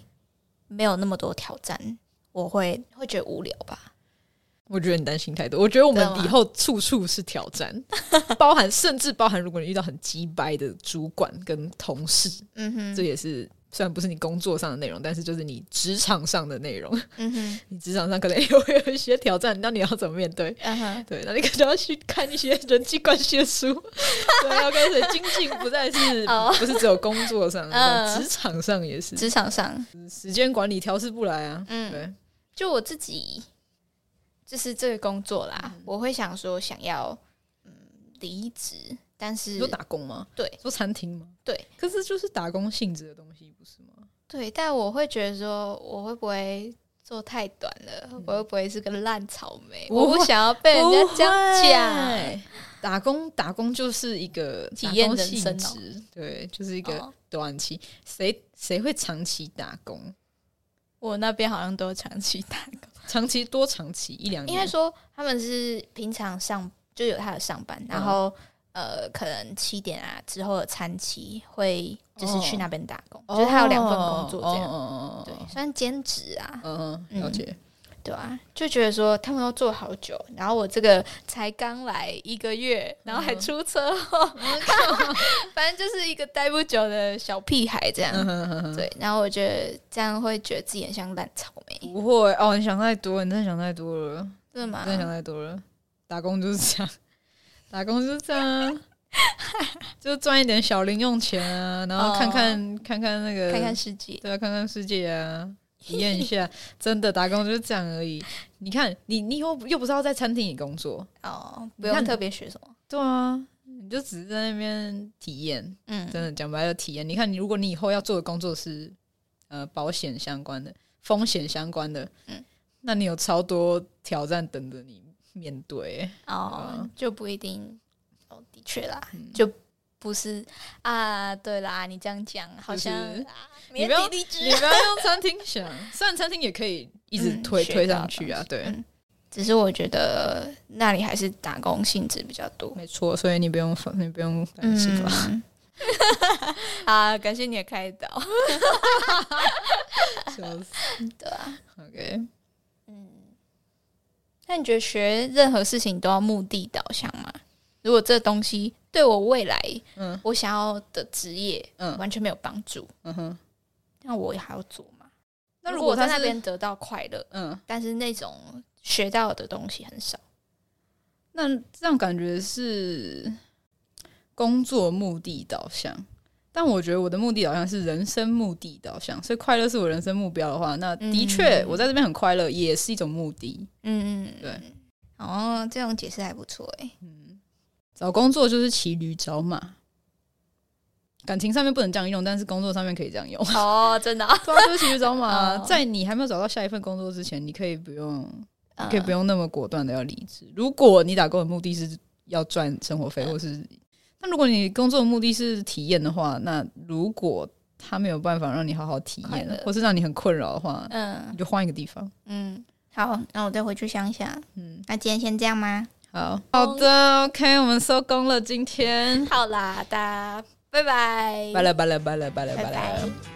没有那么多挑战，我会会觉得无聊吧。我觉得你担心太多。我觉得我们以后处处是挑战，包含甚至包含，如果你遇到很鸡掰的主管跟同事，嗯哼，这也是虽然不是你工作上的内容，但是就是你职场上的内容。嗯哼，你职场上可能也会有一些挑战，那你要怎么面对？嗯哼，对，那你可能要去看一些人际关系的书，对，要开始精进，不再是、哦不是只有工作上，嗯职场上也是，职场上，时间管理调试不来啊。嗯对，就我自己，就是这个工作啦，嗯我会想说想要嗯离职，但是说打工吗？对说餐厅吗？对，可是就是打工性质的东西，不是吗？对，但我会觉得说，我会不会做太短了？我会不会是个烂草莓？我不想要被人家这样讲。讲。打工打工就是一个体验性人生哦质，对，就是一个哦短期。谁谁会长期打工？我那边好像都长期打工，长期多长期？一两年？应该说他们是平常上就有他的上班，然后、呃，可能七点啊之后的餐期会就是去那边打工，就是他有两份工作这样，对，算兼职啊，嗯嗯，了解。对啊，就觉得说他们都做好久，然后我这个才刚来一个月，然后还出车祸，反正就是一个待不久的小屁孩这样。对，然后我觉得这样会觉得自己很像烂草莓。不会哦，你想太多，你真的想太多了，真的吗？真的想太多了。打工就是这样，打工就是这样，就赚一点小零用钱啊，然后看看看看那个，看看世界，对啊，看看世界啊。体验一下，真的打工就是这样而已。你看，你你以后又不是要在餐厅里工作哦，不用特别学什么。对啊，你就只是在那边体验。嗯，真的讲白了，体验。你看，你如果你以后要做的工作是呃保险相关的、风险相关的，嗯，那你有超多挑战等着你面对哦，就不一定哦，的确啦，就。不是啊，对啦，你这样讲好像你不要你不要用餐厅想，虽然餐厅也可以一直推推上去啊，对，只是我觉得那里还是打工性质比较多，没错，所以你不用你不用担心了。啊，感谢你的开导，笑死，对啊，OK，嗯，那你觉得学任何事情都要目的导向吗？如果这东西对我未来，嗯，我想要的职业，嗯，完全没有帮助，嗯哼，那我也还要做吗？那如果我在那边得到快乐，嗯，但是那种学到的东西很少，那这样感觉是工作目的导向，但我觉得我的目的导向是人生目的导向，所以快乐是我人生目标的话，那的确我在这边很快乐，也是一种目的，嗯嗯，对，哦，这种解释还不错，哎，嗯。找工作就是骑驴找马，感情上面不能这样用，但是工作上面可以这样用。哦，真的，对，就是骑驴找马。在你还没有找到下一份工作之前，你可以不用，可以不用那么果断的要离职。如果你打工的目的是要赚生活费，或是那如果你工作的目的是体验的话，那如果他没有办法让你好好体验，或是让你很困扰的话，嗯，你就换一个地方。嗯，好，那我再回去想想。嗯，那今天先这样吗？好好的，OK，我们收工了。今天好啦，大家拜拜，拜了拜了拜了拜了拜了。